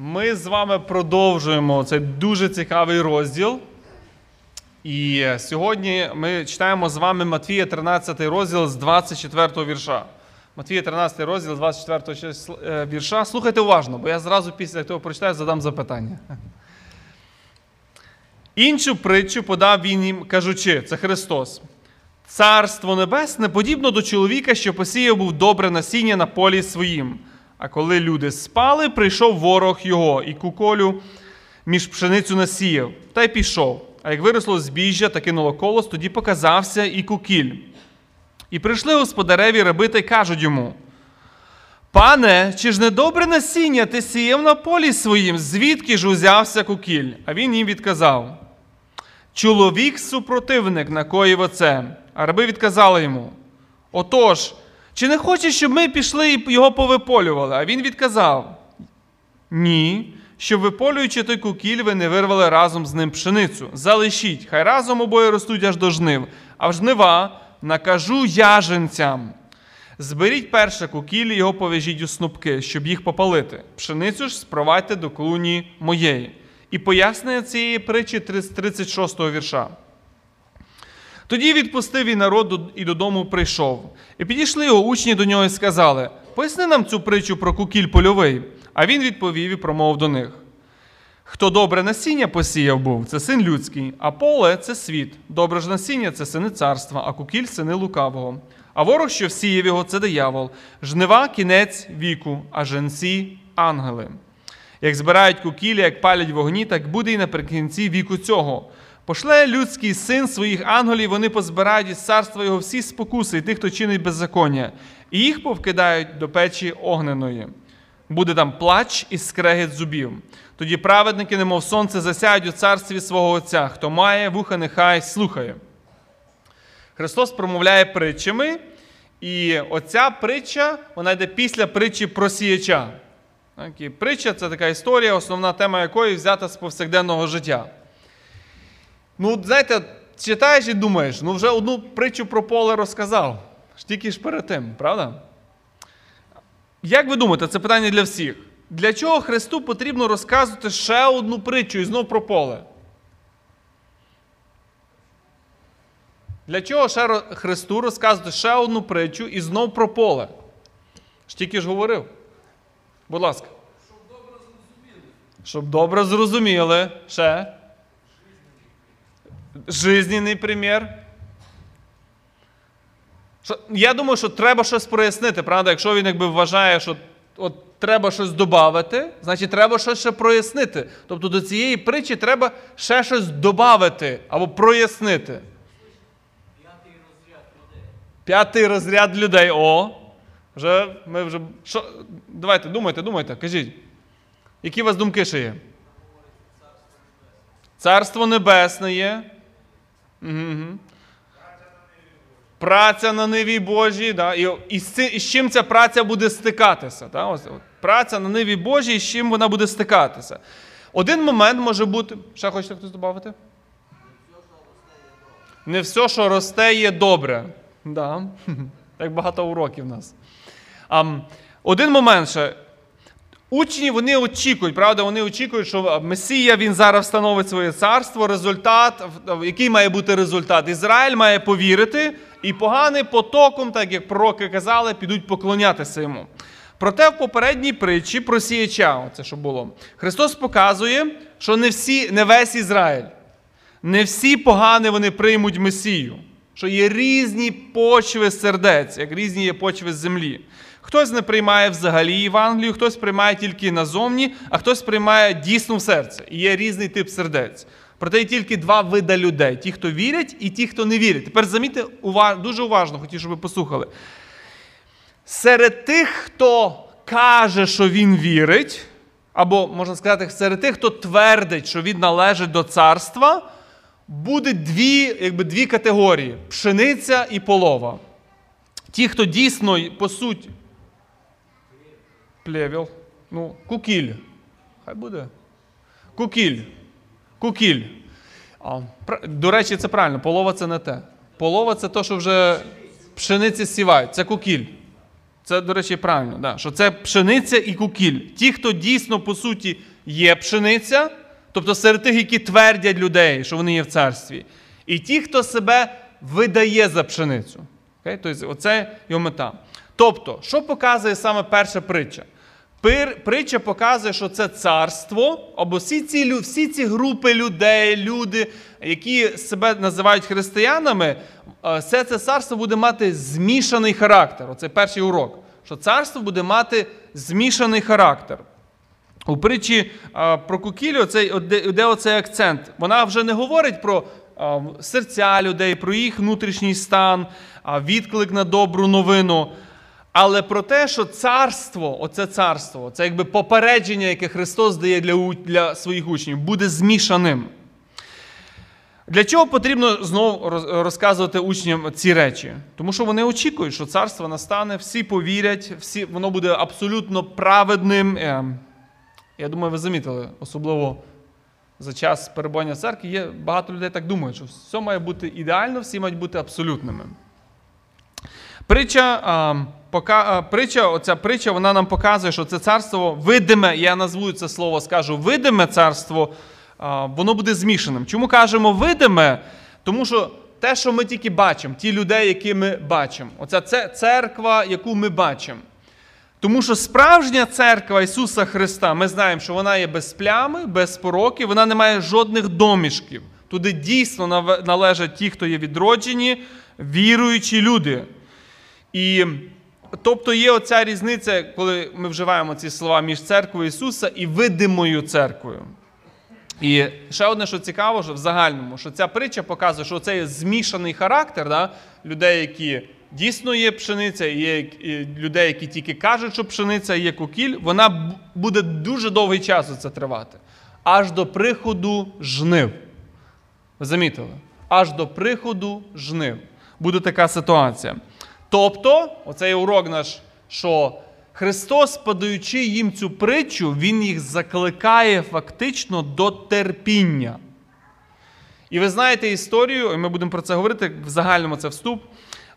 Ми з вами продовжуємо цей дуже цікавий розділ. І сьогодні ми читаємо з вами Матвія 13 розділ з 24 вірша. Матвія 13 розділ з 24 е, вірша. Слухайте уважно, бо я зразу після того прочитаю, задам запитання. Іншу притчу подав він їм, кажучи, це Христос. Царство небесне подібно до чоловіка, що посіяв був добре насіння на полі своїм. А коли люди спали, прийшов ворог його і куколю між пшеницю насіяв, та й пішов. А як виросло збіжжя та кинуло колос, тоді показався і кукіль. І прийшли господареві раби та й кажуть йому: Пане, чи ж не добре насіння ти сіяв на полі своїм, звідки ж узявся кукіль? А він їм відказав: Чоловік супротивник накоїв оце. А раби відказали йому: Отож, чи не хочеш, щоб ми пішли і його повиполювали? А він відказав: Ні, щоб виполюючи той кукіль, ви не вирвали разом з ним пшеницю. Залишіть, хай разом обоє ростуть аж до жнив, а в жнива накажу яженцям. Зберіть перше кукіль і його повяжіть у снопки, щоб їх попалити. Пшеницю ж спровадьте до клуні моєї. І пояснення цієї притчі з 36 вірша. Тоді відпустив і народ і додому прийшов. І підійшли його учні до нього і сказали: Поясни нам цю притчу про кукіль польовий. А він відповів і промовив до них: Хто добре насіння посіяв був, це син людський, а поле це світ. Добре ж насіння це сини царства, а кукіль сини лукавого. А ворог, що всіяв його, це диявол. Жнива кінець віку, а женці ангели. Як збирають кукілі, як палять вогні, так буде і наприкінці віку цього. Пошле людський син своїх ангелів, вони позбирають із царства його всі спокуси і тих, хто чинить беззаконня, і їх повкидають до печі огненої. Буде там плач і скрегіт зубів. Тоді праведники, немов сонце, засяють у царстві свого Отця. Хто має вуха, нехай слухає. Христос промовляє притчами, і оця притча вона йде після притчі про сіяча. І притча це така історія, основна тема якої взята з повсякденного життя. Ну, знаєте, читаєш і думаєш, ну вже одну притчу про поле розказав. Тільки ж перед тим, правда? Як ви думаєте, це питання для всіх. Для чого Христу потрібно розказувати ще одну притчу і знов про поле? Для чого ще Христу розказувати ще одну притчу і знов про поле? Ж тільки ж говорив. Будь ласка. Щоб добре зрозуміли. Щоб добре зрозуміли. Ще. Жизненний примір. Я думаю, що треба щось прояснити, правда? Якщо він якби вважає, що от треба щось додати, значить треба щось ще прояснити. Тобто до цієї притчі треба ще щось додати або прояснити. П'ятий розряд людей. О, вже ми вже. Що? Давайте, думайте, думайте, кажіть. Які у вас думки ще є? Царство Небесне є. Угу. Праця на ниві Божій. Да? І, і, з, і з чим ця праця буде стикатися? Да? Ось, от, праця на ниві Божій, і з чим вона буде стикатися. Один момент може бути. Ще хочете хтось додати? Не все, що росте, є добре. Да. Так багато уроків в нас. Один момент ще. Учні вони очікують, правда, вони очікують, що Месія він зараз встановить своє царство. Результат, який має бути результат? Ізраїль має повірити, і поганий потоком, так як пророки казали, підуть поклонятися йому. Проте в попередній притчі про сіяча, це що було, Христос показує, що не всі, не весь Ізраїль, не всі погані вони приймуть Месію, що є різні почви сердець, як різні є почви землі. Хтось не приймає взагалі Євангелію, хтось приймає тільки назовні, а хтось приймає дійсно в серце. І є різний тип сердець. Проте є тільки два вида людей: ті, хто вірять, і ті, хто не вірять. Тепер замітьте дуже уважно, хотів, щоб ви послухали. Серед тих, хто каже, що він вірить, або можна сказати, серед тих, хто твердить, що він належить до царства, буде дві, якби, дві категорії: пшениця і полова. Ті, хто дійсно, по суті, плевел, ну, кукіль. Хай буде. Кукіль. Кукіль. До речі, це правильно, полова це не те. Полова це те, що вже пшениці сівають. Це кукіль. Це, до речі, правильно, да, що це пшениця і кукіль. Ті, хто дійсно, по суті, є пшениця, тобто серед тих, які твердять людей, що вони є в царстві, і ті, хто себе видає за пшеницю. Тобто, оце його мета. Тобто, що показує саме перша притча? Притча показує, що це царство, або всі ці, всі ці групи людей, люди, які себе називають християнами, е, все це царство буде мати змішаний характер. Оце перший урок. Що царство буде мати змішаний характер. У притчі а, про кукілю, де оцей акцент. Вона вже не говорить про а, серця людей, про їх внутрішній стан, відклик на добру новину. Але про те, що царство, оце царство, це якби попередження, яке Христос дає для для своїх учнів, буде змішаним. Для чого потрібно знову розказувати учням ці речі? Тому що вони очікують, що царство настане, всі повірять, всі, воно буде абсолютно праведним. Е, я думаю, ви замітили, особливо за час перебування в церкві, є багато людей так думають, що все має бути ідеально, всі мають бути абсолютними. Притча, пока, притча, оця притча вона нам показує, що це царство видиме, я назву це слово, скажу видиме царство, воно буде змішаним. Чому кажемо видиме? Тому що те, що ми тільки бачимо, ті людей, які ми бачимо, оця церква, яку ми бачимо. Тому що справжня церква Ісуса Христа, ми знаємо, що вона є без плями, без пороки, вона не має жодних домішків. Туди дійсно належать ті, хто є відроджені, віруючі люди. І тобто є оця різниця, коли ми вживаємо ці слова між церквою Ісуса і видимою церквою. І ще одне, що цікаво, що в загальному, що ця притча показує, що це є змішаний характер да, людей, які дійсно є пшениця, і є людей, які тільки кажуть, що пшениця є кукіль, вона буде дуже довгий час це тривати. Аж до приходу жнив. Ви замітили? Аж до приходу жнив. Буде така ситуація. Тобто, оцей урок наш, що Христос, подаючи їм цю притчу, Він їх закликає фактично до терпіння. І ви знаєте історію, і ми будемо про це говорити, в загальному це вступ.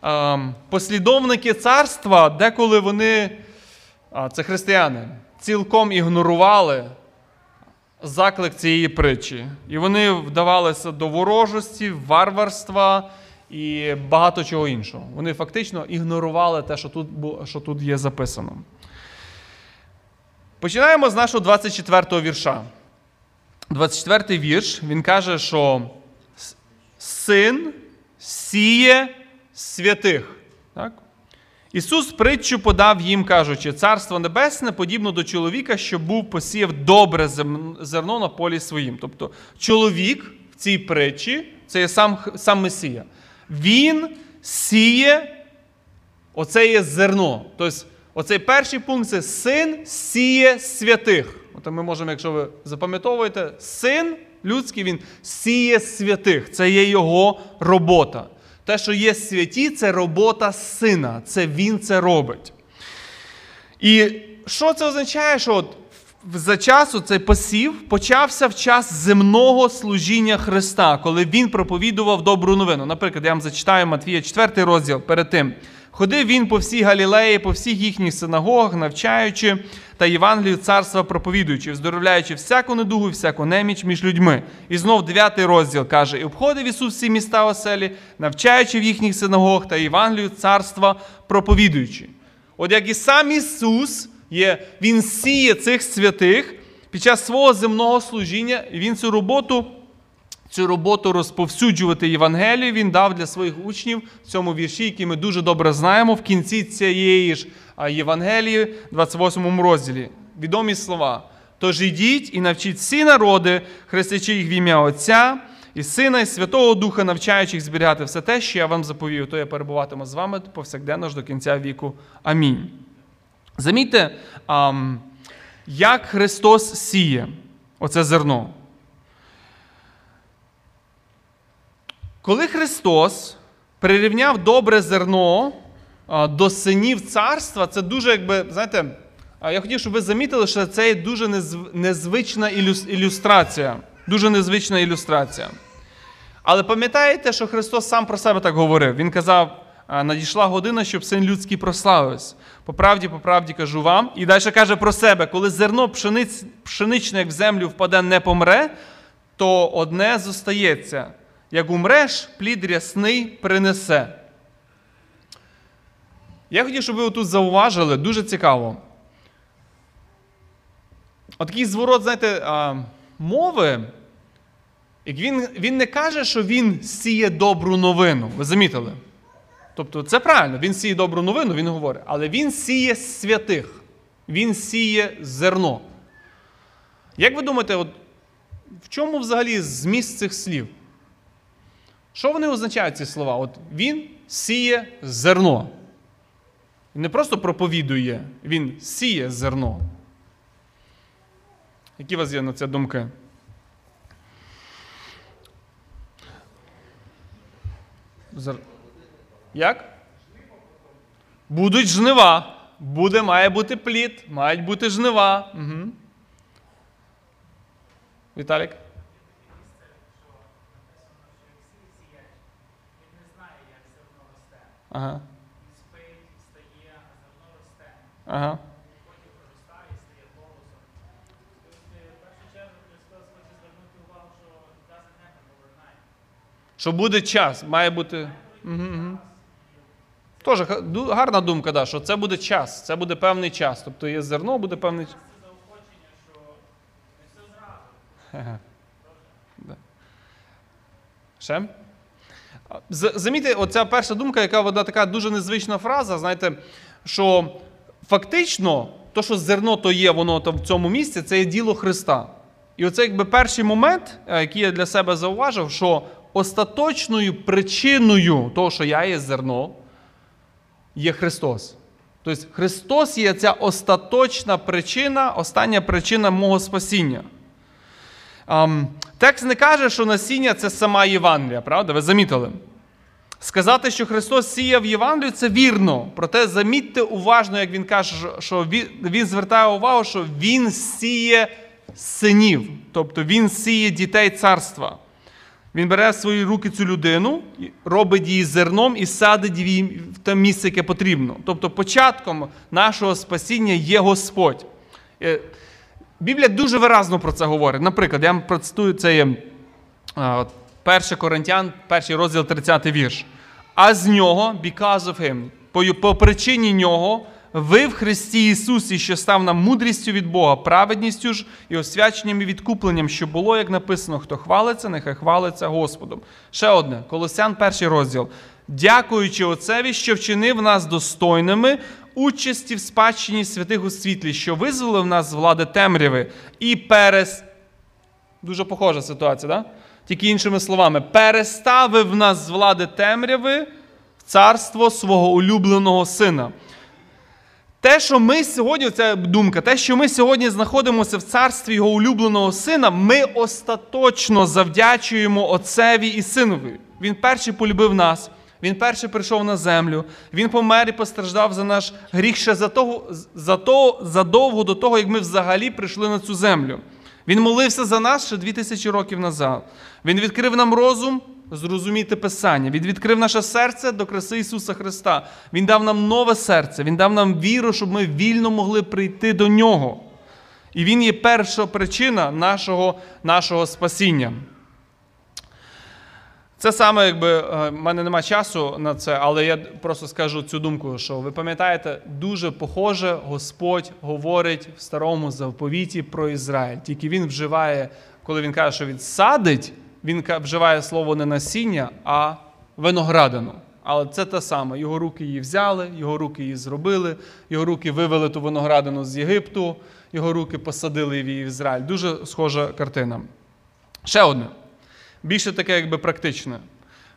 Ем, послідовники царства, деколи вони, це християни, цілком ігнорували заклик цієї притчі. І вони вдавалися до ворожості, варварства і багато чого іншого. Вони фактично ігнорували те, що тут, що тут є записано. Починаємо з нашого 24-го вірша. 24-й вірш, він каже, що син сіє святих. Так? Ісус притчу подав їм, кажучи, Царство Небесне подібно до чоловіка, що був посіяв добре зерно на полі своїм. Тобто чоловік в цій притчі це є сам сам Месія. Він сіє, оце є зерно. Тобто, оцей перший пункт це син сіє святих. От ми можемо, якщо ви запам'ятовуєте, син людський, він сіє святих. Це є його робота. Те, що є святі, це робота сина. Це він це робить. І що це означає? Що от за часу цей посів почався в час земного служіння Христа, коли Він проповідував добру новину. Наприклад, я вам зачитаю Матвія 4 розділ перед тим. Ходив він по всій Галілеї, по всіх їхніх синагогах, навчаючи та Євангелію царства проповідуючи, здоровляючи всяку недугу, всяку неміч між людьми. І знов дев'ятий розділ каже: І обходив Ісус всі міста оселі, навчаючи в їхніх синагогах та Євангелію царства проповідуючи. От як і сам Ісус є, Він сіє цих святих під час свого земного служіння, і Він цю роботу цю роботу розповсюджувати Євангелію він дав для своїх учнів в цьому вірші, який ми дуже добре знаємо в кінці цієї ж Євангелії, 28 розділі. Відомі слова. Тож ідіть і навчіть всі народи, хрестячи їх в ім'я Отця і Сина, і Святого Духа, навчаючи їх зберігати все те, що я вам заповів, то я перебуватиму з вами повсякденно ж до кінця віку. Амінь. Замітьте, як Христос сіє оце зерно. Коли Христос прирівняв добре зерно до синів царства, це дуже, якби, знаєте, я хотів, щоб ви замітили, що це є дуже незвична ілюстрація. Дуже незвична ілюстрація. Але пам'ятаєте, що Христос сам про себе так говорив? Він казав: надійшла година, щоб син людський прославився. По правді, по правді кажу вам. І далі каже про себе: коли зерно пшениць, пшеничне, як в землю впаде, не помре, то одне зостається. Як умреш, плід рясний принесе. Я хотів, щоб ви тут зауважили, дуже цікаво. Отакий зворот, знаєте, мови, як він, він не каже, що він сіє добру новину. Ви замітили? Тобто це правильно, він сіє добру новину, він говорить, але він сіє святих, він сіє зерно. Як ви думаєте, от, в чому взагалі зміст цих слів? Що вони означають, ці слова? От Він сіє зерно. Він не просто проповідує, він сіє зерно. Які у вас є на це думки? Зер... Як? Будуть жнива. Буде, має бути плід, мають бути жнива. Угу. Віталік? Ага. Ага. Що буде час, має бути. Угу, угу. Теж гарна думка, да, що це буде час, це буде певний час. Тобто є зерно, буде певний час. Ще? Замітьте, оця перша думка, яка вона така дуже незвична фраза, знаєте, що фактично, то, що зерно то є, воно там в цьому місці, це є діло Христа. І оце якби перший момент, е, який я для себе зауважив, що остаточною причиною того, що я є зерно, є Христос. Тобто Христос є ця остаточна причина, остання причина мого спасіння. Um, текст не каже, що насіння це сама Євангелія, правда? Ви замітили? Сказати, що Христос сіяв Євангелію, це вірно. Проте замітьте уважно, як він каже, що він звертає увагу, що Він сіє синів, тобто Він сіє дітей царства. Він бере в свої руки цю людину, робить її зерном і садить її в те місце, яке потрібно. Тобто, початком нашого спасіння є Господь. Е, Біблія дуже виразно про це говорить. Наприклад, я вам процитую це є 1 Коринтян, перший розділ 30 вірш. А з нього, because of him, по причині нього, ви в Христі Ісусі, що став нам мудрістю від Бога, праведністю ж і освяченням і відкупленням, що було, як написано, хто хвалиться, нехай хвалиться Господом. Ще одне, Колосян, перший розділ. Дякуючи Отцеві, що вчинив нас достойними участі в спадщині святих у світлі, що визволив нас з влади темряви і перес. Дуже похожа ситуація, да? тільки іншими словами, переставив нас з влади темряви в царство свого улюбленого сина. Те, що ми сьогодні, це думка, те, що ми сьогодні знаходимося в царстві його улюбленого сина, ми остаточно завдячуємо Отцеві і Синові. Він перший полюбив нас. Він перший прийшов на землю, він помер і постраждав за наш гріх ще за того, за того, задовго до того, як ми взагалі прийшли на цю землю. Він молився за нас ще дві тисячі років назад. Він відкрив нам розум зрозуміти Писання. Він відкрив наше серце до краси Ісуса Христа. Він дав нам нове серце, Він дав нам віру, щоб ми вільно могли прийти до Нього. І Він є перша причина нашого, нашого спасіння. Це саме, якби е, в мене немає часу на це, але я просто скажу цю думку, що ви пам'ятаєте, дуже похоже Господь говорить в старому заповіті про Ізраїль. Тільки він вживає, коли він каже, що він садить, він вживає слово не насіння, а виноградину. Але це те саме. Його руки її взяли, його руки її зробили, його руки вивели ту виноградину з Єгипту, його руки посадили її в Ізраїль. Дуже схожа картина. Ще одне більше таке, якби практичне.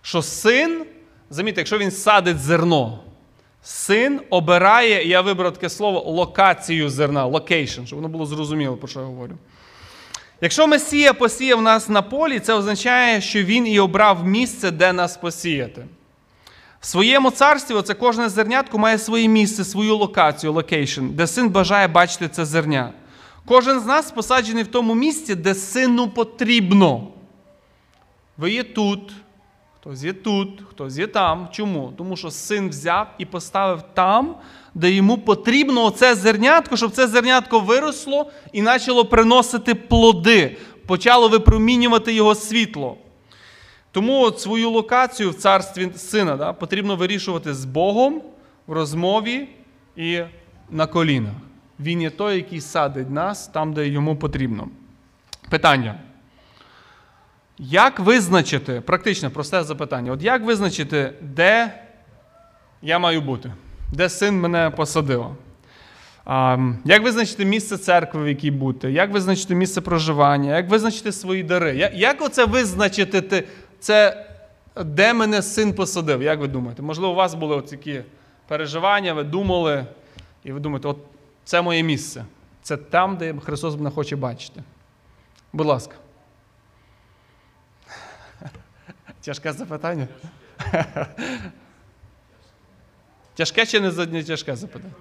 Що син, замітьте, якщо він садить зерно, син обирає, я вибрав таке слово, локацію зерна, location, щоб воно було зрозуміло, про що я говорю. Якщо Месія посіяв нас на полі, це означає, що він і обрав місце, де нас посіяти. В своєму царстві оце кожне зернятко має своє місце, свою локацію, location, де син бажає бачити це зерня. Кожен з нас посаджений в тому місці, де сину потрібно. Ви є тут, Хтось є тут, хтось є там. Чому? Тому що син взяв і поставив там, де йому потрібно оце зернятко, щоб це зернятко виросло і почало приносити плоди, почало випромінювати його світло. Тому от свою локацію в царстві сина да, потрібно вирішувати з Богом в розмові і на колінах. Він є той, який садить нас там, де йому потрібно. Питання. Як визначити, практичне просте запитання, от як визначити, де я маю бути? Де син мене посадив? Як визначити місце церкви, в якій бути? Як визначити місце проживання? Як визначити свої дари? Як оце визначити це, де мене син посадив? Як ви думаєте? Можливо, у вас були такі переживання, ви думали, і ви думаєте, от це моє місце. Це там, де Христос мене хоче бачити. Будь ласка. Тяжке запитання? Тяжке чи не тяжке запитання?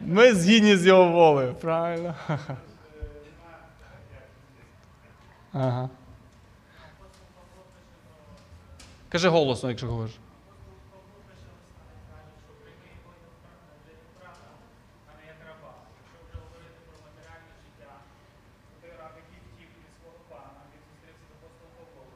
Ми згідні з його волею, правильно? Ага. Кажи голосно, якщо говориш.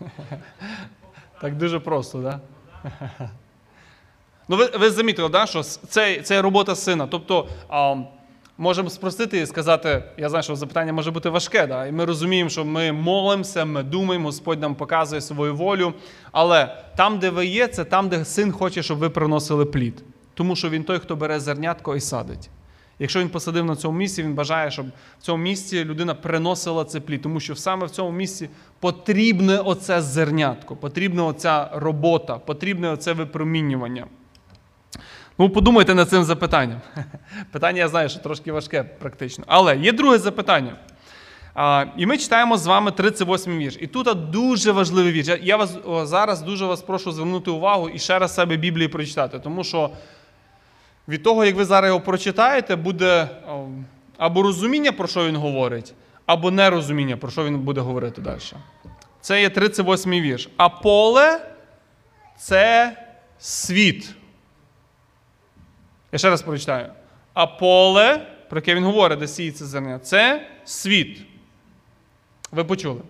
Так дуже просто, так? Да? Ну, ви, ви замітили, да, що це, це робота сина. Тобто, а, можемо спростити і сказати, я знаю, що запитання може бути важке, да? і ми розуміємо, що ми молимося, ми думаємо, Господь нам показує свою волю. Але там, де ви є, це там, де син хоче, щоб ви приносили плід. Тому що він той, хто бере зернятко і садить. Якщо він посадив на цьому місці, він бажає, щоб в цьому місці людина приносила це плід, тому що саме в цьому місці потрібне оце зернятко, потрібна оця робота, потрібне оце випромінювання. Ну, подумайте над цим запитанням. Питання, я знаю, що трошки важке практично. Але є друге запитання. А, І ми читаємо з вами 38 вірш. І тут дуже важливий вірш. Я- вас о, зараз дуже вас прошу звернути увагу і ще раз себе Біблії прочитати, тому що від того, як ви зараз його прочитаєте, буде або розуміння, про що він говорить, або нерозуміння, про що він буде говорити далі. Це є 38-й вірш. А поле це світ. Я ще раз прочитаю. А поле, про яке він говорить, де сіється зерня, це світ. Ви почули.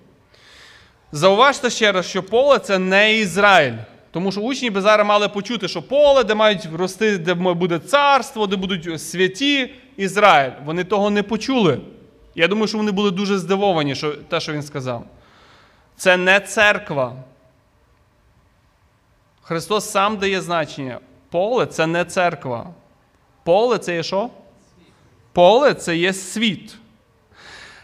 Зауважте ще раз, що поле це не Ізраїль. Тому що учні би зараз мали почути, що поле, де мають рости, де буде царство, де будуть святі Ізраїль. Вони того не почули. Я думаю, що вони були дуже здивовані, що те, що він сказав. Це не церква. Христос сам дає значення. Поле це не церква. Поле це є що? Поле це є світ.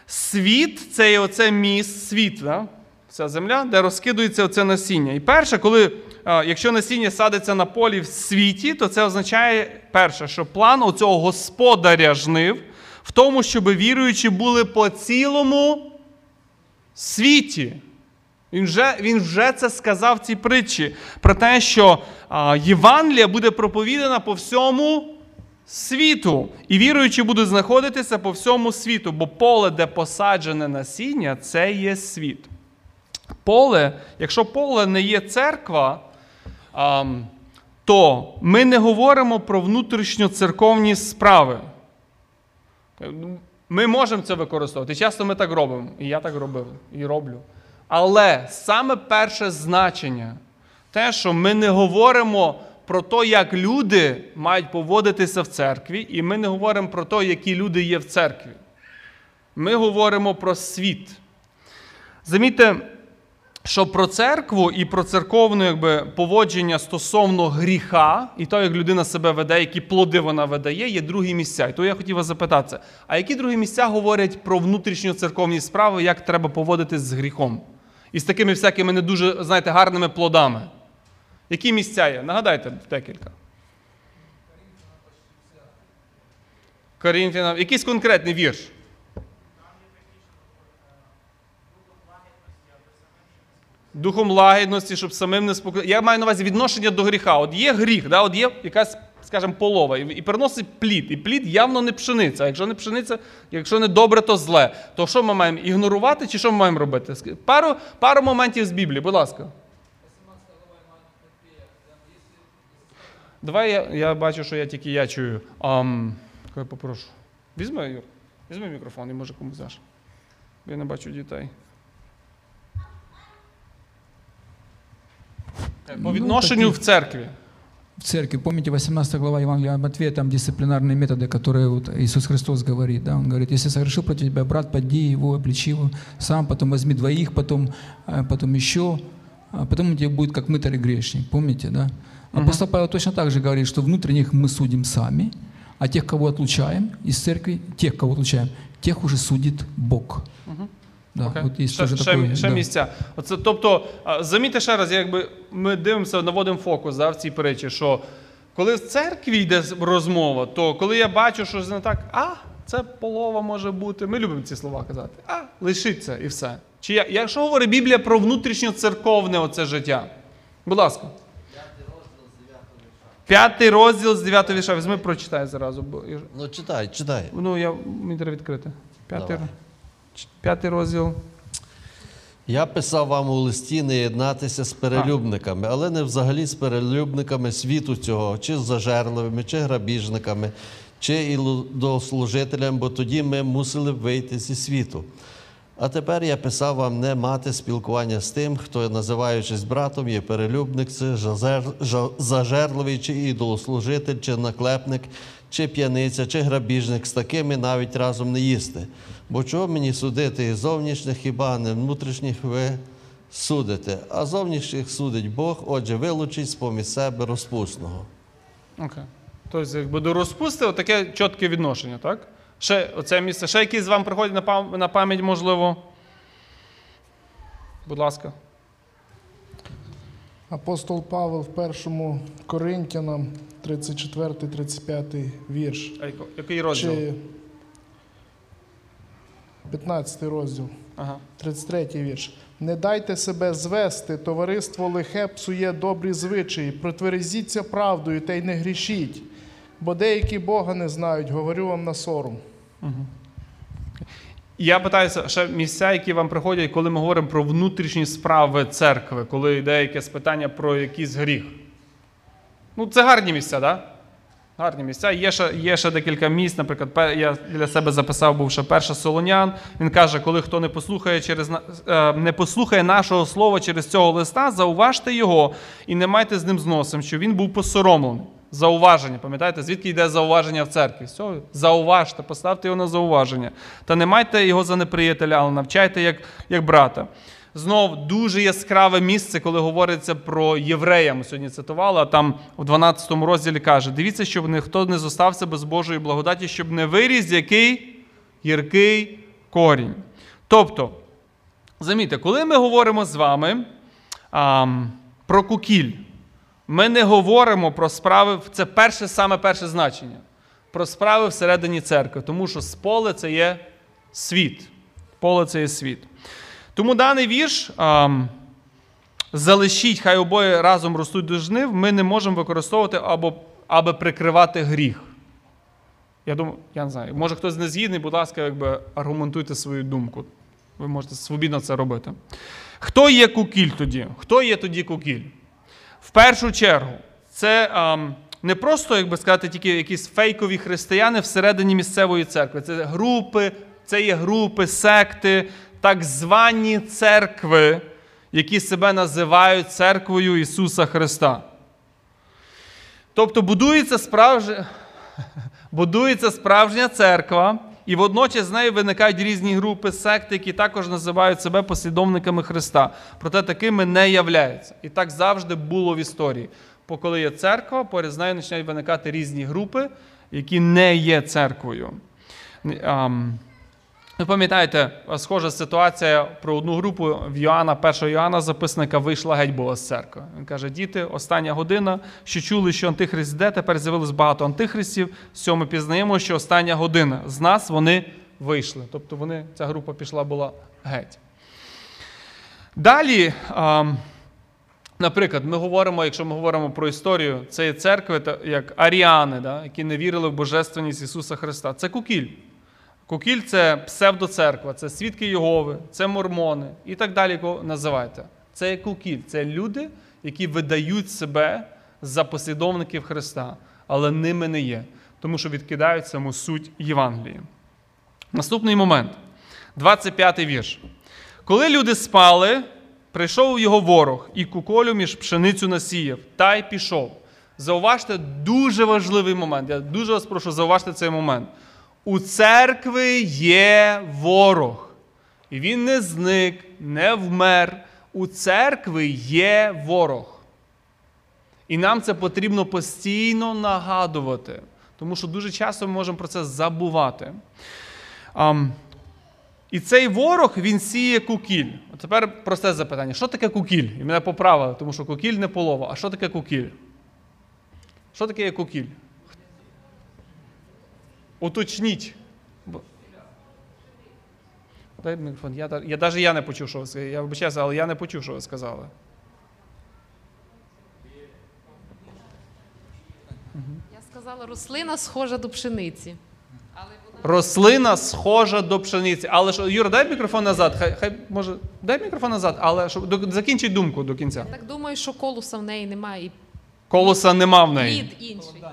Світ це є оце міст, світ, да? Вся земля, де розкидується оце насіння. І перше, коли, якщо насіння садиться на полі в світі, то це означає, перше, що план оцього господаря жнив в тому, щоб віруючі були по цілому світі. Він вже, він вже це сказав в цій притчі про те, що Євангелія буде проповідана по всьому світу. І віруючі будуть знаходитися по всьому світу, бо поле, де посаджене насіння, це є світ. Поле, якщо поле не є церква, то ми не говоримо про внутрішньоцерковні справи. Ми можемо це використовувати. Часто ми так робимо. І я так робив, і роблю. Але саме перше значення те, що ми не говоримо про те, як люди мають поводитися в церкві, і ми не говоримо про те, які люди є в церкві. Ми говоримо про світ. Замітьте, що про церкву і про церковне якби, поводження стосовно гріха, і то, як людина себе веде, які плоди вона видає, є другі місця. І то я хотів вас запитатися, а які другі місця говорять про внутрішньоцерковні справи, як треба поводитись з гріхом? І з такими всякими не дуже, знаєте, гарними плодами. Які місця є? Нагадайте декілька. Корінфянам. Якийсь конкретний вірш. Духом лагідності, щоб самим не спокою. Я маю на увазі відношення до гріха. От є гріх, да? от є якась, скажімо, полова, і приносить плід. І плід явно не пшениця. А якщо не пшениця, якщо не добре, то зле. То що ми маємо ігнорувати чи що ми маємо робити? Пару, пару моментів з Біблії, будь ласка. Давай я, я бачу, що я тільки я чую. Um, я попрошу. Візьми, Юр, візьми мікрофон і може комусь даш. Я не бачу дітей. По Ну, відношенню такі- в церкві. в церкви. Помните 18 глава Евангелия от Матфея, там дисциплинарные методы, которые вот Иисус Христос говорит. Да? Он говорит, если согрешил против тебя брат, поди его, обличи его сам, потом возьми двоих, потом, а, потом еще, а потом он тебе будет как мытарь и грешник. Помните, да? Апостол Павел точно так же говорит, что внутренних мы судим сами, а тех, кого отлучаем из церкви, тех, кого отлучаем, тех уже судит Бог. Да, Окей. есть ще, ще, такое. ще да. місця. Оце, тобто, а, замітьте ще раз, якби ми дивимося, наводимо фокус да, в цій перечі, що коли в церкві йде розмова, то коли я бачу, що не так, а, це полова може бути. Ми любимо ці слова казати. А, лишиться і все. Чи я, якщо говорить Біблія про внутрішньоцерковне оце життя? Будь ласка. П'ятий розділ з 9 віша. Візьми, прочитай зразу. Бо... я- Ну, читай, читай. Ну, я мені треба відкрити. П'ятий, Давай. Ч- п'ятий розділ. Я писав вам у листі не єднатися з перелюбниками, але не взагалі з перелюбниками світу цього, чи з зажерливими, чи грабіжниками, чи ідолослужителями, бо тоді ми мусили б вийти зі світу. А тепер я писав вам не мати спілкування з тим, хто, називаючись братом, є перелюбник, жа- зажерливий, чи ідолослужитель, чи наклепник, чи п'яниця, чи грабіжник, з такими навіть разом не їсти. Бо чого мені судити і зовнішніх, хіба не внутрішніх ви судите, а зовнішніх судить Бог, отже, вилучить з-поміж себе розпусного. Окей. Тобто, якби до розпусти таке чітке відношення, так? Ще оце місце. Ще якісь з вам приходять на пам'ять, можливо. Будь ласка. Апостол Павел в першому Коринтянам, 34-35 вірш. А який розділ? Чи 15 розділ, Ага. 33 вірш. Не дайте себе звести, товариство лихе псує добрі звичаї, протверезіться правдою та й не грішіть, бо деякі Бога не знають, говорю вам на сором. Я питаюся ще місця, які вам приходять, коли ми говоримо про внутрішні справи церкви, коли йде якесь питання про якийсь гріх. Ну, це гарні місця, так? Да? Гарні місця. Є ще, є ще декілька місць. Наприклад, я для себе записав, був ще перша Солонян. Він каже, коли хто не послухає через е, не послухає нашого слова через цього листа, зауважте його і не майте з ним зносом, що він був посоромлений. Зауваження, пам'ятаєте, звідки йде зауваження в церкві? Все, зауважте, поставте його на зауваження. Та не майте його за неприятеля, але навчайте як, як брата. Знов дуже яскраве місце, коли говориться про єврея. Ми сьогодні цитували, а там у 12 розділі каже: дивіться, щоб ніхто не зостався без Божої благодаті, щоб не виріс який гіркий корінь. Тобто, замітьте, коли ми говоримо з вами ам, про кукіль, ми не говоримо про справи, це перше саме перше значення, про справи всередині церкви, тому що з поле це є світ. Поле це є світ. Тому даний вірш залишіть, хай обоє разом ростуть до жнив, ми не можемо використовувати або, аби прикривати гріх. Я думаю, я не знаю, може хтось не згідний, будь ласка, якби аргументуйте свою думку. Ви можете свобідно це робити. Хто є кукіль тоді? Хто є тоді кукіль? В першу чергу, це ам, не просто, як би сказати, тільки якісь фейкові християни всередині місцевої церкви. Це групи, це є групи, секти, так звані церкви, які себе називають церквою Ісуса Христа. Тобто будується справжня, будується справжня церква, і водночас з нею виникають різні групи секти, які також називають себе послідовниками Христа. Проте такими не являються. І так завжди було в історії. Бо коли є церква, поряд з нею починають виникати різні групи, які не є церквою. Ви пам'ятаєте, схожа ситуація про одну групу в Йоанна, 1 Йоанна, записника вийшла геть була з церкви. Він каже: діти, остання година, що чули, що антихрист йде, тепер з'явилось багато антихристів. З цього ми пізнаємо, що остання година. З нас вони вийшли. Тобто вони, ця група пішла була геть. Далі, наприклад, ми говоримо, якщо ми говоримо про історію цієї церкви, як аріани, які не вірили в божественність Ісуса Христа. Це кукіль. Кукіль це псевдоцерква, це свідки Єгови, це мормони і так далі, кого називайте. Це кукіль, це люди, які видають себе за послідовників Христа, але ними не є, тому що відкидають саму суть Євангелії. Наступний момент, 25-й вірш. Коли люди спали, прийшов його ворог і куколю між пшеницю насіяв, та й пішов. Зауважте дуже важливий момент. Я дуже вас прошу зауважте цей момент. У церкви є ворог. І він не зник, не вмер. У церкви є ворог. І нам це потрібно постійно нагадувати, тому що дуже часто ми можемо про це забувати. І цей ворог він сіє кукіль. От тепер просте запитання: що таке кукіль? І мене поправили, тому що кукіль не полова. А що таке кукіль? Що таке кукіль? Уточніть. Дай мікрофон. Я, я навіть я не почув, що ви сказали. Я вибачаюся, але я не почув, що ви сказали. Я сказала, рослина схожа до пшениці. Рослина схожа до пшениці. Але що, Юра, дай мікрофон назад. Хай, хай може, дай мікрофон назад, але щоб до, закінчить думку до кінця. Так думаю, що колуса в неї немає і Колоса нема в неї. плід інший.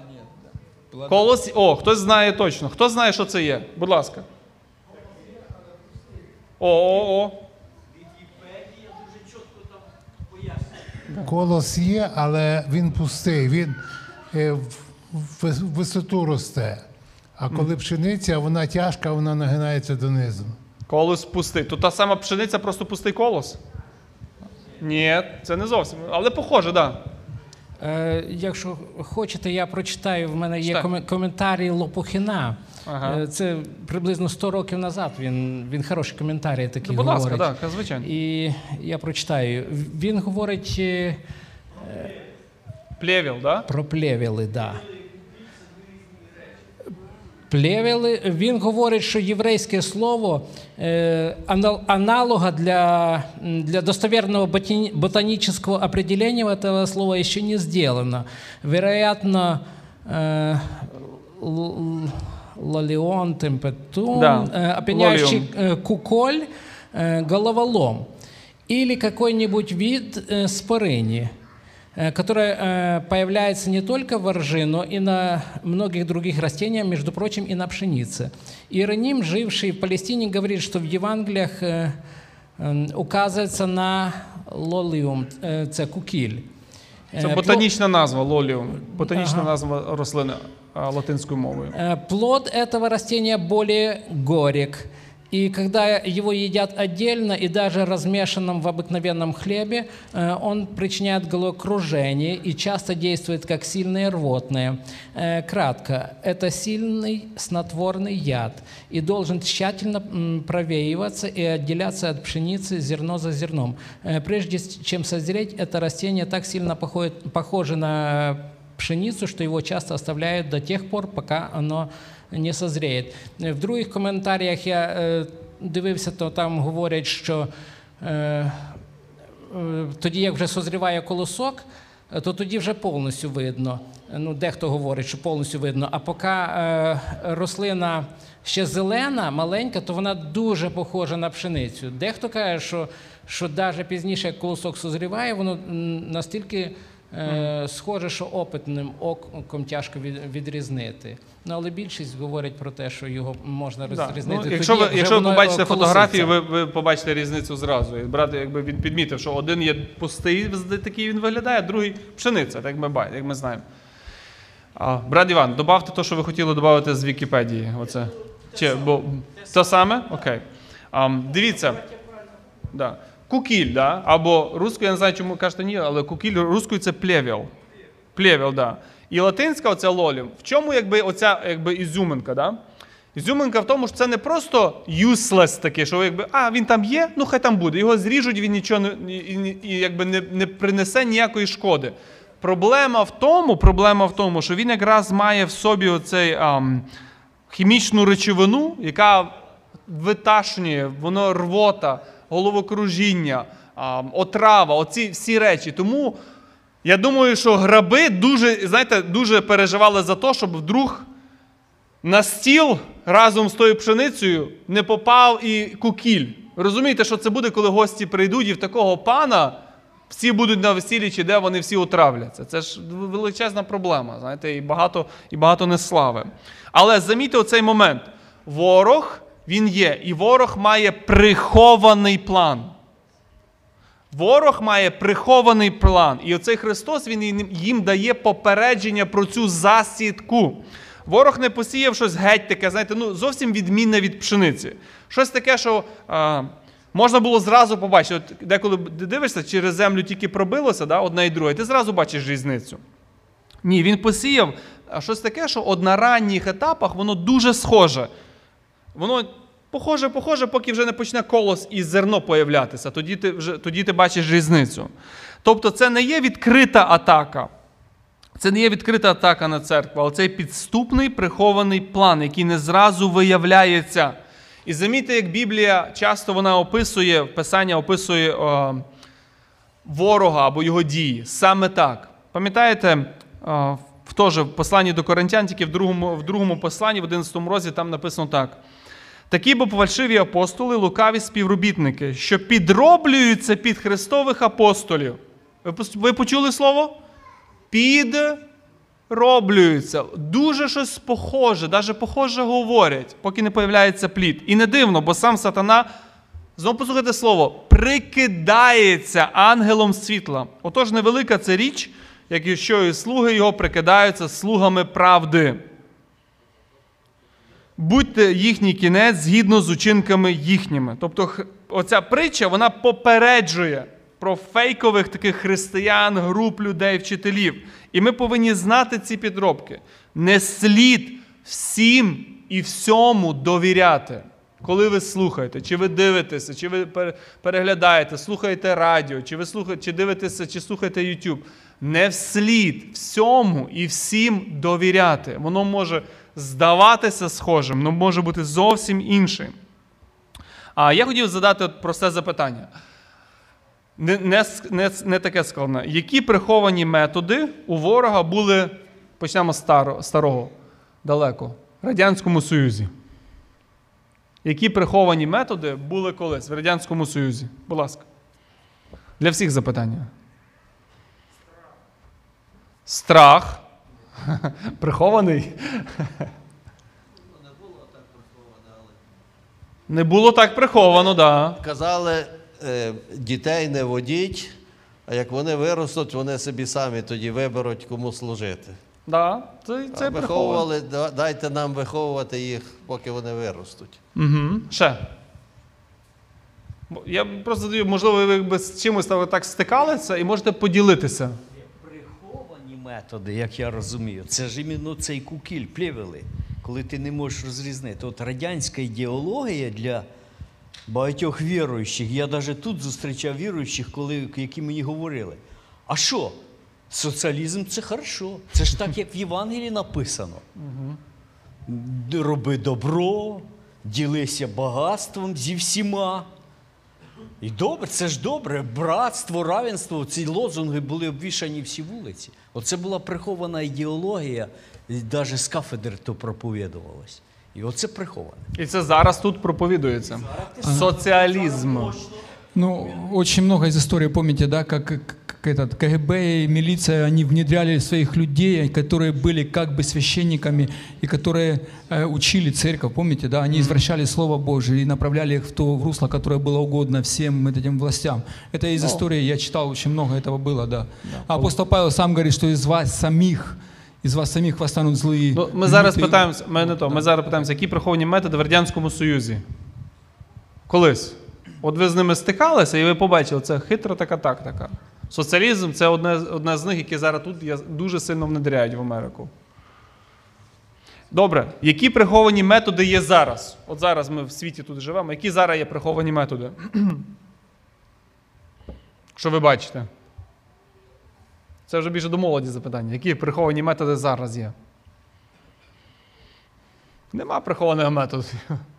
Колос. О, хтось знає точно. Хто знає, що це є? Будь ласка. О, о, о. Колос є, але він пустий, він е, в в висоту росте. А коли пшениця, вона тяжка, вона нагинається донизу. Колос пустий. То та сама пшениця, просто пустий колос? Ні, це не зовсім. Але похоже, так. Да. Е, якщо хочете, я прочитаю. В мене є ком коментарі Лопухіна. Ага. Е, Це приблизно 100 років назад. Він, він хороші коментарі такі Ну, будь ласка, так, звичайно. І я прочитаю. Він говорить е, да? про плевіли, да. Плевіли, він говорить, що єврейське слово е, анал- аналога для, м, для достоверного ботани- ботанического определения этого слова еще не сделано. Вероятно, э, л- л- лолеон темпетун, Да, э, опеняющий лолеон. э, куколь, э, головолом. Или какой-нибудь вид э, спорыни э, которая э, появляется не только в ржи, но и на многих других растениях, между прочим, и на пшенице. Иероним, живший в Палестине, говорит, что в Евангелиях э, э, указывается на лолиум, э, це кукіль. Це Е, ботанічна назва лоліум. Ботанічна Ага. назва рослини а, латинською мовою. Э, Плод этого растения более горек. И когда его едят отдельно и даже размешанным в обыкновенном хлебе, э, он причиняет головокружение и часто действует как сильное рвотное. Э, Кратко, это сильный снотворный яд и должен тщательно провеиваться и отделяться от пшеницы зерно за зерном. Э, Прежде чем созреть, это растение так сильно походит- похоже на пшеницу, что его часто оставляют до тех пор, пока оно не созреет. Е, В других коментарях я е, дивився, то там говорять, що е, е, тоді, як вже созріває колосок, е, то тоді вже повністю видно. Ну, дехто говорить, що повністю видно. А поки рослина ще зелена, маленька, то вона дуже похожа на пшеницю. Дехто каже, що, що навіть пізніше, як колосок созріває, воно настільки схоже, що опитним оком тяжко відрізнити. Ну, але більшість говорить про те, що його можна Да. розрізнити. Ну, якщо тоді, як якщо ви побачите фотографії, ви, ви побачите різницю зразу. І брат, якби він підмітив, що один є пустий, такий він виглядає, а другий пшениця, так ми, як ми знаємо. А, брат Іван, добавте те, що ви хотіли додати з Вікіпедії. Оце. Чи, бо, те саме? Окей. А, дивіться. Да. Кукіль, да? або рускою, я не знаю, чому кажете ні, але кукіль рускою це плевіл. Плевіл, да. І латинська оця лолім. В чому якби оця якби ізюминка, да? Ізюминка в тому, що це не просто useless таке, що якби, а він там є, ну хай там буде. Його зріжуть, він нічого не, і, і, якби не, не принесе ніякої шкоди. Проблема в тому, проблема в тому, що він якраз має в собі оцей ам, хімічну речовину, яка виташнює, воно рвота, головокружіння, ам, отрава, оці всі речі. Тому я думаю, що граби дуже, знаєте, дуже переживали за те, щоб вдруг на стіл разом з тою пшеницею не попав і кукіль. Розумієте, що це буде, коли гості прийдуть і в такого пана всі будуть на весіллі, чи де вони всі отравляться. Це ж величезна проблема, знаєте, і багато, і багато неслави. Але замітьте оцей момент. Ворог він є, і ворог має прихований план. Ворог має прихований план. І оцей Христос він їм- дає попередження про цю засідку. Ворог не посіяв щось геть таке, знаєте, ну зовсім відмінне від пшениці. Щось таке, що а, можна було зразу побачити. От деколи дивишся, через землю тільки пробилося, да, одне і друге, ти зразу бачиш різницю. Ні, він посіяв щось таке, що от на ранніх етапах воно дуже схоже. Воно похоже, похоже, поки вже не почне колос і зерно появлятися. Тоді ти, вже, тоді ти бачиш різницю. Тобто це не є відкрита атака. Це не є відкрита атака на церкву, але це підступний прихований план, який не зразу виявляється. І замітьте, як Біблія часто вона описує, Писання описує о, ворога або його дії. Саме так. Пам'ятаєте, о, в в посланні до Коринтян, тільки в другому, в другому посланні, в 11 розділі, там написано так. Такі бо фальшиві апостоли, лукаві співробітники, що підроблюються під Христових апостолів. Ви почули слово? Підроблюються. Дуже щось похоже, навіть похоже говорять, поки не появляється плід. І не дивно, бо сам сатана, знову послухайте слово, прикидається ангелом світла. Отож, невелика це річ, якщо і слуги його прикидаються слугами правди. Будьте їхній кінець згідно з учинками їхніми. Тобто, оця притча вона попереджує про фейкових таких християн, груп людей, вчителів. І ми повинні знати ці підробки. Не слід всім і всьому довіряти. Коли ви слухаєте, чи ви дивитеся, чи ви переглядаєте, слухаєте радіо, чи ви слухаєте, чи дивитеся, чи слухаєте YouTube, не вслід всьому і всім довіряти. Воно може здаватися схожим, але може бути зовсім іншим. А я хотів задати просте запитання. Не, не, не, не таке складне. Які приховані методи у ворога були, почнемо з старо, старого, далеко, в Радянському Союзі? Які приховані методи були колись в Радянському Союзі? Будь ласка. Для всіх запитання. Страх. Прихований. Не було так приховано, але. Не було так. приховано, Да. Казали, е, дітей не водіть, а як вони виростуть, вони собі самі тоді виберуть, кому служити. Да, це, це А виховували, да- дайте нам виховувати їх, поки вони виростуть. Угу. Ще. Я просто задаю, можливо, ви якби з чимось так стикалися і можете поділитися. Методи, як я розумію, це ж іменно цей кукіль, плівели, коли ти не можеш розрізнити. От радянська ідеологія для багатьох віруючих, я навіть тут зустрічав віруючих, коли, які мені говорили: а що? Соціалізм це хорошо. Це ж так, як в Євангелії написано. Роби добро, ділися багатством зі всіма. І добре, це ж добре. Братство, равенство, ці лозунги були обвішані всі вулиці. Оце була прихована ідеологія, і навіть з кафедр то проповідувалось. І оце приховане. І це зараз тут проповідується. Соціалізм. Ну, очень много из истории, помните, да, як. как этот КГБ и милиция, они внедряли своих людей, которые были как бы священниками и которые э, учили церковь, помните, да, они извращали Слово Божие и направляли их в то в русло, которое было угодно всем вот этим властям. Это из истории, я читал, очень много этого было, да. А апостол Павел сам говорит, что из вас самих, из вас самих восстанут злые. Ну, ми зараз люті. питаємося, ми не то, ми зараз питаємося, які приховані методи в Радянському Союзі? Колись. От ви з ними стикалися і ви побачили, це хитра така тактика. Соціалізм це одне, одне з них, яке зараз тут дуже сильно внедряють в Америку. Добре, які приховані методи є зараз? От зараз ми в світі тут живемо. Які зараз є приховані методи? Що ви бачите? Це вже більше до молоді запитання. Які приховані методи зараз є? Нема прихованого методу.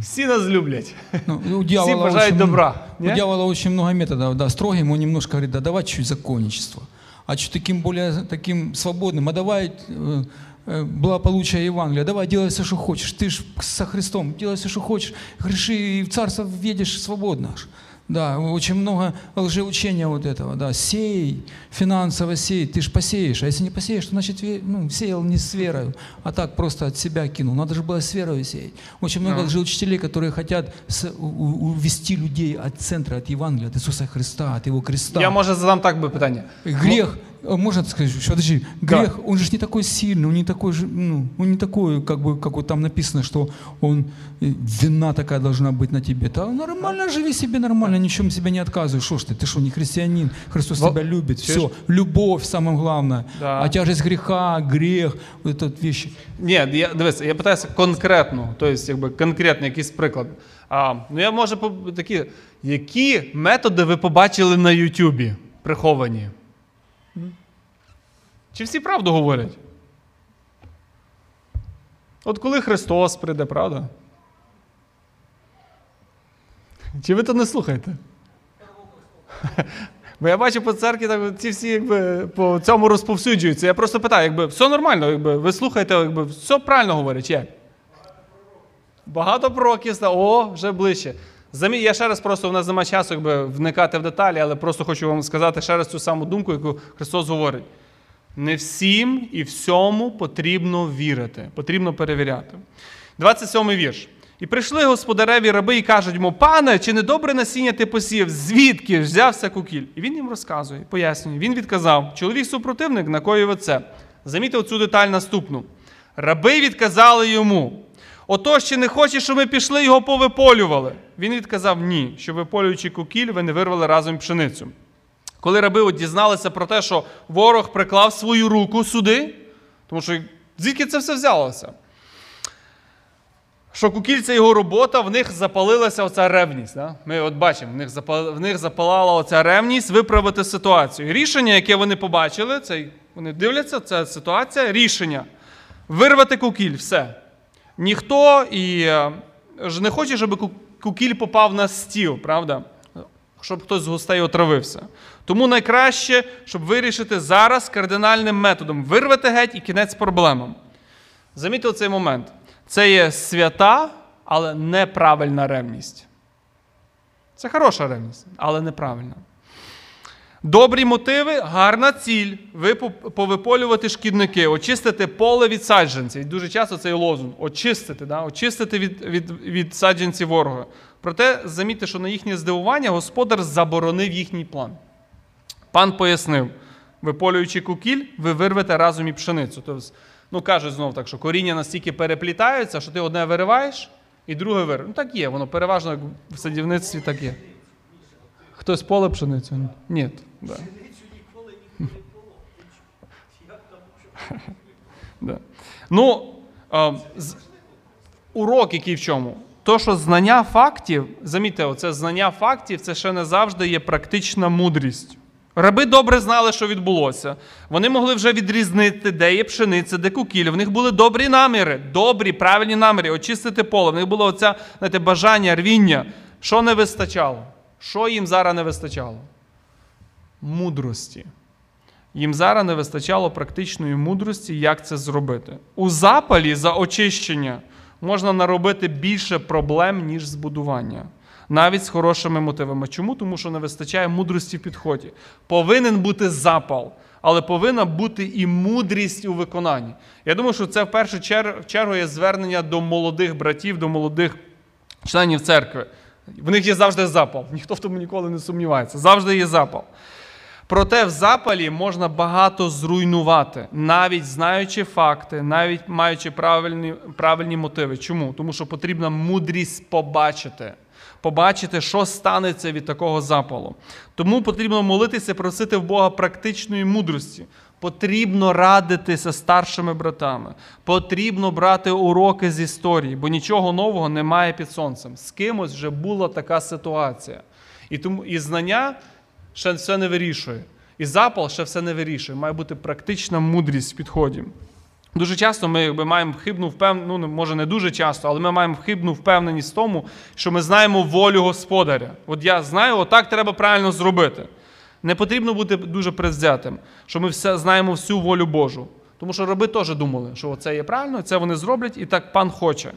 Всі нас люблять. Ну, у Всі дьявола бажають очень- добра. У ні? дьявола очень много методов, да, строгим, он немножко говорит, да давай чуть законничество, а чуть таким более таким свободным, а давай э, э, благополучие Евангелия, давай делай все, что хочешь, ты ж со Христом, делай все, что хочешь, греши и в царство въедешь свободно. Да, очень много лжеучения вот этого, да, сей, финансово сей, ты ж посеешь, а если не посеешь, то значит ну, сеял не с верою, а так просто от себя кинул, надо же было с верою сеять. Очень много лжеучителей, которые хотят с- у- увести людей от центра, от Евангелия, от Иисуса Христа, от Его креста. Я може задам так би питання. Грех, можно сказать, что, подожди, грех, он же ж не такой сильный, он не такой же, ну, он не такой, как бы, как вот там написано, что он, э, вина такая должна быть на тебе. Да нормально живи себе нормально, ничем себе не отказывай. Что ж ты, ты что, не христианин? Христос Во- тебя любит, Чуешь? все, любовь самое главное. Да. А тяжесть греха, грех, вот это вот вещи. Ні, я дивись, я питаюся конкретно, тобто, якби конкретно якийсь приклад. А, ну я може по- такі, які методи ви побачили на Ютубі приховані? Чи всі правду говорять? От коли Христос прийде, правда? Чи ви то не слухаєте? Бо я бачу по церкві, так ці всі якби по цьому розповсюджуються. Я просто питаю, якби все нормально, якби ви слухаєте, якби все правильно говорять, як? Багато пророків о, вже ближче. Замі... Я ще раз просто у нас немає часу якби, вникати в деталі, але просто хочу вам сказати ще раз цю саму думку, яку Христос говорить. Не всім і всьому потрібно вірити, потрібно перевіряти. 27 вірш. І прийшли господареві раби і кажуть йому, пане, чи не добре насіння ти посіяв? Звідки ж взявся кукіль? І він їм розказує, пояснює. Він відказав: чоловік супротивник накоїв оце. Замітьте оцю деталь наступну. Раби відказали йому: Отож, чи не хочеш, щоб ми пішли його повиполювали? Він відказав ні, що виполюючи кукіль, ви не вирвали разом пшеницю. Коли раби от дізналися про те, що ворог приклав свою руку сюди, тому що звідки це все взялося? Що кукіль це його робота, в них запалилася оця ревність. Да? Ми от бачимо, в них, запал... в них запалала оця ревність виправити ситуацію. Рішення, яке вони побачили, це вони дивляться, це ситуація, рішення. Вирвати кукіль, все. Ніхто і е, ж не хоче, щоб кукіль попав на стіл, правда? Щоб хтось з гостей отравився. Тому найкраще, щоб вирішити зараз кардинальним методом вирвати геть і кінець проблемам. Замітьте цей момент. Це є свята, але неправильна ревність. Це хороша ревність, але неправильна. Добрі мотиви, гарна ціль. Ви повиполювати шкідники, очистити поле від саджанців. І дуже часто цей лозунг очистити, да? очистити від, від, від саджанців ворога. Проте замітьте, що на їхнє здивування господар заборонив їхній план. Пан пояснив: виполюючи кукіль, ви вирвете разом і пшеницю. Тобто, ну кажуть знов так, що коріння настільки переплітаються, що ти одне вириваєш і друге вириваєш. Ну так є, воно переважно як в садівництві так є. Хтось поле пшеницю? Ні. Да. Да. Ну, а, з- урок який в чому? То, що знання фактів, замітьте, оце знання фактів це ще не завжди є практична мудрість. Раби добре знали, що відбулося. Вони могли вже відрізнити, де є пшениця, де кукіль. В них були добрі наміри, добрі, правильні наміри, очистити поле. В них було оце знаєте, бажання, рвіння. Що не вистачало? Що їм зараз не вистачало? Мудрості. Їм зараз не вистачало практичної мудрості, як це зробити. У запалі за очищення можна наробити більше проблем, ніж збудування. Навіть з хорошими мотивами. Чому? Тому що не вистачає мудрості в підході. Повинен бути запал, але повинна бути і мудрість у виконанні. Я думаю, що це в першу чер- чергу є звернення до молодих братів, до молодих членів церкви. В них є завжди запал. Ніхто в тому ніколи не сумнівається. Завжди є запал. Проте в запалі можна багато зруйнувати, навіть знаючи факти, навіть маючи правильні, правильні мотиви. Чому? Тому що потрібна мудрість побачити. Побачити, що станеться від такого запалу. Тому потрібно молитися, просити в Бога практичної мудрості. Потрібно радитися старшими братами. Потрібно брати уроки з історії, бо нічого нового немає під сонцем. З кимось вже була така ситуація. І тому і знання ще все не вирішує. І запал ще все не вирішує. Має бути практична мудрість в підході. Дуже часто ми якби, маємо хибну впевненість, ну може не дуже часто, але ми маємо хибну впевненість в тому, що ми знаємо волю господаря. От я знаю, отак треба правильно зробити. Не потрібно бути дуже предвзятим, що ми все знаємо всю волю Божу. Тому що раби теж думали, що це є правильно, це вони зроблять, і так пан хоче.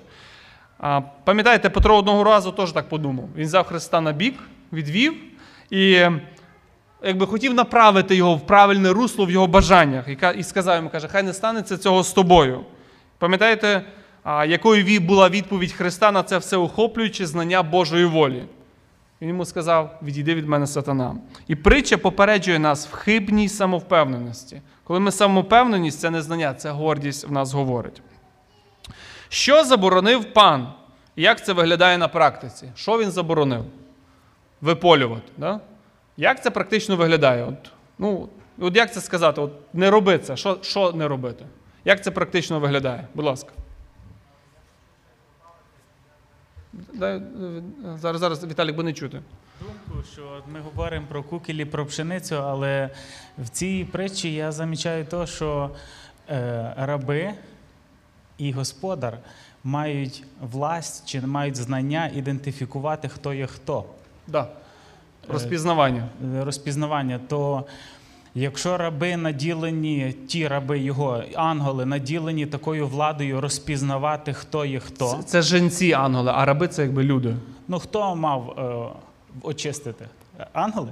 А, Пам'ятаєте, Петро одного разу теж так подумав. Він взяв Христа на бік, відвів і якби хотів направити його в правильне русло в його бажаннях. І сказав йому, каже, хай не станеться цього з тобою. Пам'ятаєте, якою була відповідь Христа на це все охоплюючи знання Божої волі? Він йому сказав: відійди від мене сатана. І притча попереджує нас в хибній самовпевненості. Коли ми самовпевненість, це не знання, це гордість в нас говорить. Що заборонив пан? Як це виглядає на практиці? Що він заборонив? Виполювати. Да? Як це практично виглядає? От, ну, от як це сказати? От, не роби це. Що, що не робити? Як це практично виглядає? Будь ласка. Дай, е, зараз, зараз, Віталік, бо не чути. думку, що ми говоримо про кукілі, про пшеницю, але в цій притчі я замічаю те, що е, раби і господар мають власть чи мають знання ідентифікувати, хто є хто. Да. Розпізнавання. Е, Розпізнавання. То якщо раби наділені, ті раби його, ангели, наділені такою владою розпізнавати, хто є хто. Це, це женці ангели, а раби це якби люди. Ну хто мав е, очистити? Ангели?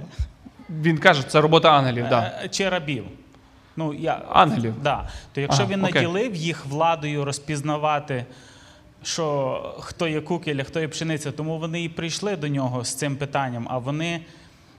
Він каже, це робота ангелів. Да. Е, Чи рабів? Ну, я, Ангелів. Да. То якщо Ага, він окей. наділив їх владою розпізнавати, що хто є кукіль, а хто є пшениця, тому вони і прийшли до нього з цим питанням, а вони.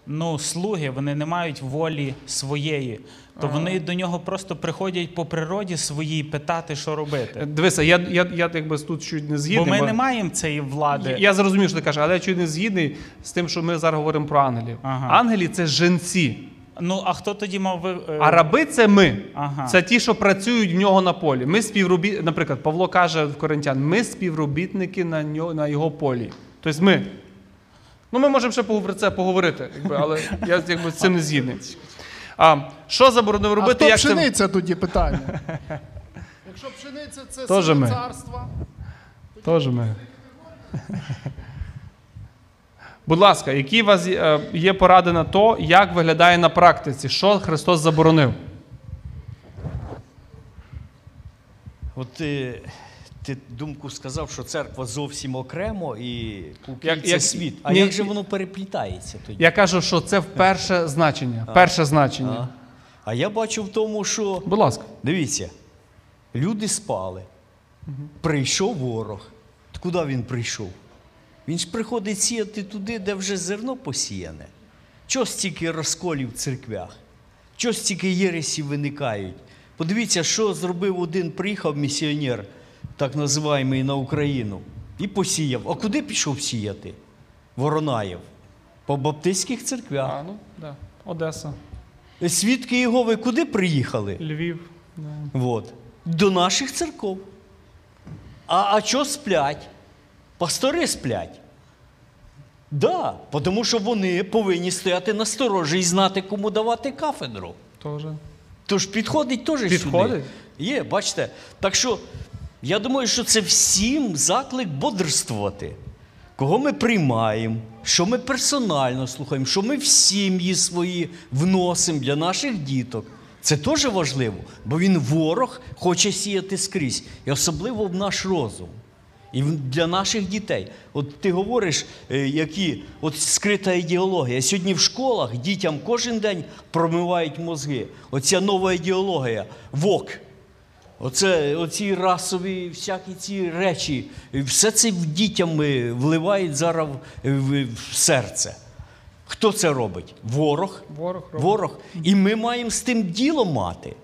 Ну, слуги, вони не мають волі своєї, то вони до нього просто приходять по природі своїй питати, що робити. Дивися, я, я, я якби тут чуть не згідний. Бо ми бо- не маємо цієї влади. Я, я зрозумів, що ти кажеш, але я чуть не згідний з тим, що ми зараз говоримо про ангелів. Ага. Ангелі це женці, Ну, а хто тоді мав ви. е, а раби це ми. Ага. Це ті, що працюють в нього на полі. Ми співробіт... Наприклад, Павло каже в Коринтян, ми співробітники на, нього, на його полі. Тобто ми. Ну, ми можемо ще про це поговорити, якби, але я якби, з цим не згідний. А, що заборонив А хто як це... пшениця тоді питання? Якщо пшениця це Тоже сила ми. царства, Теж ми. Будь ласка, які у вас е, є поради на то, як виглядає на практиці? Що Христос заборонив? От ти, ти думку сказав, що церква зовсім окремо і Як- це як- світ. А ні, як же воно переплітається тоді? Я кажу, що це перше значення. Перше значення. А? а я бачу в тому, що Будь ласка. дивіться, люди спали, прийшов ворог. Куди він прийшов? Він ж приходить сіяти туди, де вже зерно посіяне. Чого стільки розколів в церквях? Чого стільки єресів виникають? Подивіться, що зробив один приїхав місіонер, так називаємий на Україну, і посіяв. А куди пішов сіяти? Воронаєв. По баптистських церквях. А, ну, да. Одеса, Свідки Єгови куди приїхали? Львів. Вот. До наших церков. А, а що сплять? Пастори сплять. Да, тому що вони повинні стояти на сторожі і знати, кому давати кафедру. Теж. Тож підходить теж Підходить? сюди. Є, бачите. Так що я думаю, що це всім заклик бодрствувати. Кого ми приймаємо, що ми персонально слухаємо, що ми в сім'ї свої вносимо для наших діток. Це теж важливо, бо він ворог хоче сіяти скрізь, і особливо в наш розум. І для наших дітей. От ти говориш, е, які от скрита ідеологія. Сьогодні в школах дітям кожен день промивають мозги. Оця нова ідеологія, ВОК. Оце, оці расові всякі ці речі, все це дітям вливають зараз в серце. Хто це робить? Ворог. Ворог робить. Ворог. І ми маємо з тим діло мати.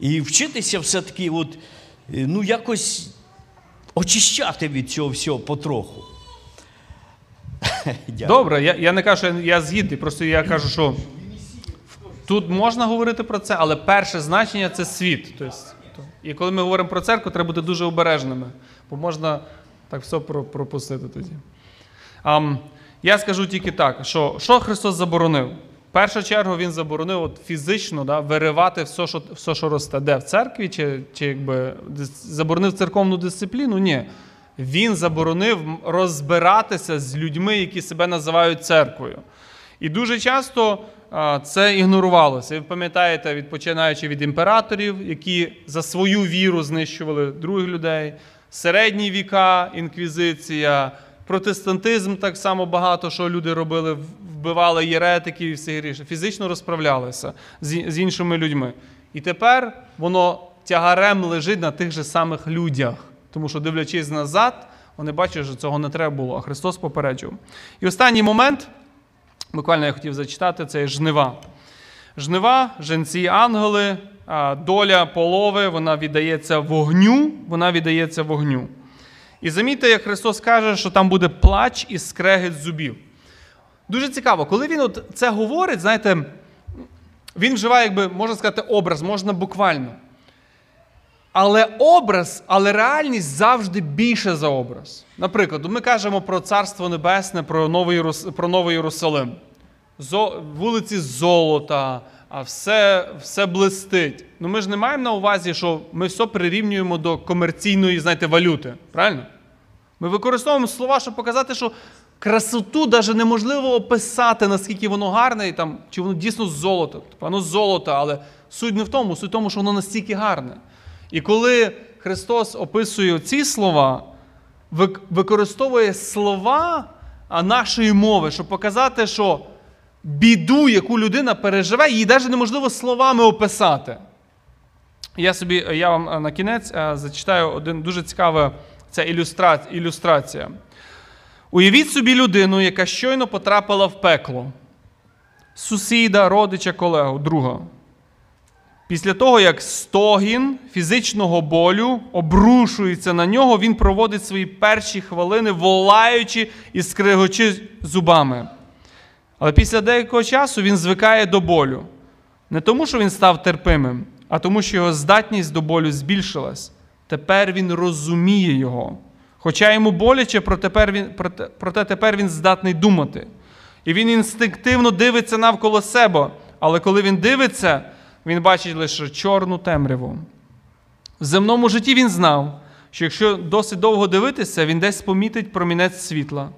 І вчитися все-таки, от, е, ну, якось очищати від цього всього потроху. Добре, я, я не кажу, що я, я згідний, просто я кажу, що тут можна говорити про це, але перше значення це світ. Тобто, і коли ми говоримо про церкву, треба бути дуже обережними, бо можна так все пропустити тоді. Ам, я скажу тільки так, що, що Христос заборонив? Першу чергу Він заборонив от фізично да, виривати все, що, все, що росте. Де? В церкві, чи, чи якби заборонив церковну дисципліну? Ні. Він заборонив розбиратися з людьми, які себе називають церквою. І дуже часто це ігнорувалося. Ви пам'ятаєте, від, починаючи від імператорів, які за свою віру знищували других людей, середні віка, інквізиція, протестантизм так само багато, що люди робили, вбивали єретиків і все гірше. Фізично розправлялися з, з іншими людьми. І тепер воно тягарем лежить на тих же самих людях. Тому що, дивлячись назад, вони бачать, що цього не треба було, а Христос попереджував. І останній момент, буквально я хотів зачитати, це є жнива. Жнива, женці ангели, доля полови, вона віддається вогню, вона віддається вогню. І замітьте, як Христос каже, що там буде плач і скрегіт зубів. Дуже цікаво, коли він от це говорить, знаєте, він вживає, якби, можна сказати, образ, можна буквально. Але образ, але реальність завжди більше за образ. Наприклад, ми кажемо про Царство Небесне, про Новий, про Новий Єрусалим. Зо, вулиці золота, а все, все блистить. Ну ми ж не маємо на увазі, що ми все прирівнюємо до комерційної, знаєте, валюти. Правильно? Ми використовуємо слова, щоб показати, що красоту навіть неможливо описати, наскільки воно гарне, і там, чи воно дійсно з золота. Тобто, воно з золота, але суть не в тому, суть в тому, що воно настільки гарне. І коли Христос описує ці слова, використовує слова нашої мови, щоб показати, що біду, яку людина переживе, її навіть неможливо словами описати. Я собі, я вам е, на кінець е, зачитаю один дуже цікава ілюстра... ілюстрація. Уявіть собі людину, яка щойно потрапила в пекло. Сусіда, родича, колегу, друга. Після того, як стогін фізичного болю обрушується на нього, він проводить свої перші хвилини, волаючи і скригочи зубами. Але після деякого часу він звикає до болю. Не тому, що він став терпимим, а тому, що його здатність до болю збільшилась. Тепер він розуміє його. Хоча йому боляче, проте тепер він, здатний думати. І він інстинктивно дивиться навколо себе. Але коли він дивиться, він бачить лише чорну темряву. В земному житті він знав, що якщо досить довго дивитися, він десь помітить промінець світла.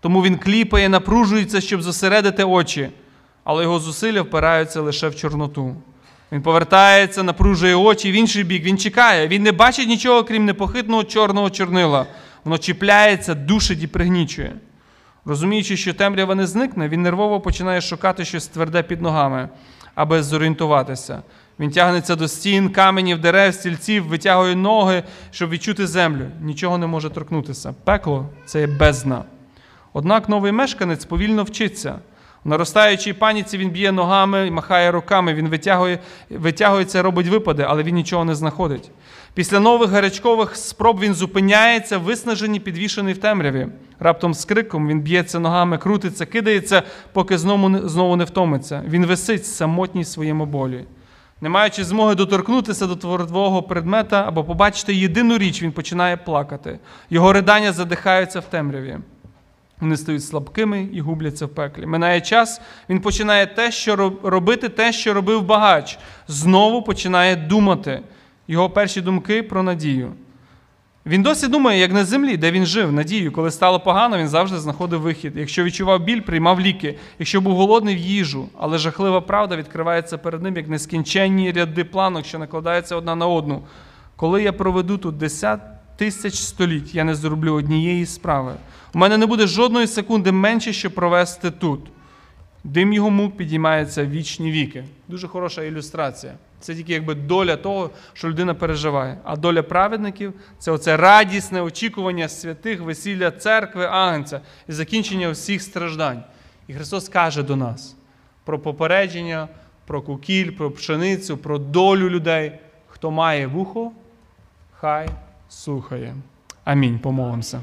Тому він кліпає, напружується, щоб зосередити очі, але його зусилля впираються лише в чорноту. Він повертається, напружує очі в інший бік, він чекає. Він не бачить нічого, крім непохитного чорного чорнила. Воно чіпляється, душить і пригнічує. Розуміючи, що темрява не зникне, він нервово починає шукати щось тверде під ногами, аби зорієнтуватися. Він тягнеться до стін, каменів, дерев, стільців, витягує ноги, щоб відчути землю. Нічого не може торкнутися. Пекло це є бездна. Однак новий мешканець повільно вчиться. Наростаючій паніці він б'є ногами, махає руками, він витягує, витягується, робить випади, але він нічого не знаходить. Після нових гарячкових спроб він зупиняється, виснажений, підвішений в темряві. Раптом з криком він б'ється ногами, крутиться, кидається, поки знову знову не втомиться. Він висить самотній своєму болі. Не маючи змоги доторкнутися до твердого предмета або побачити єдину річ, він починає плакати. Його ридання задихаються в темряві. Вони стають слабкими і губляться в пеклі. Минає час, він починає те, що робити те, що робив багач. Знову починає думати. Його перші думки про надію. Він досі думає, як на землі, де він жив, надію. Коли стало погано, він завжди знаходив вихід. Якщо відчував біль, приймав ліки. Якщо був голодний в їжу, але жахлива правда відкривається перед ним, як нескінченні ряди планок, що накладаються одна на одну. Коли я проведу тут 10 тисяч століть, я не зроблю однієї справи. У мене не буде жодної секунди менше, щоб провести тут. Дим його мук підіймається вічні віки. Дуже хороша ілюстрація. Це тільки якби доля того, що людина переживає. А доля праведників це оце радісне очікування святих, весілля церкви, агнця і закінчення всіх страждань. І Христос каже до нас про попередження, про кукіль, про пшеницю, про долю людей. Хто має вухо, хай слухає. Амінь. Помолимося.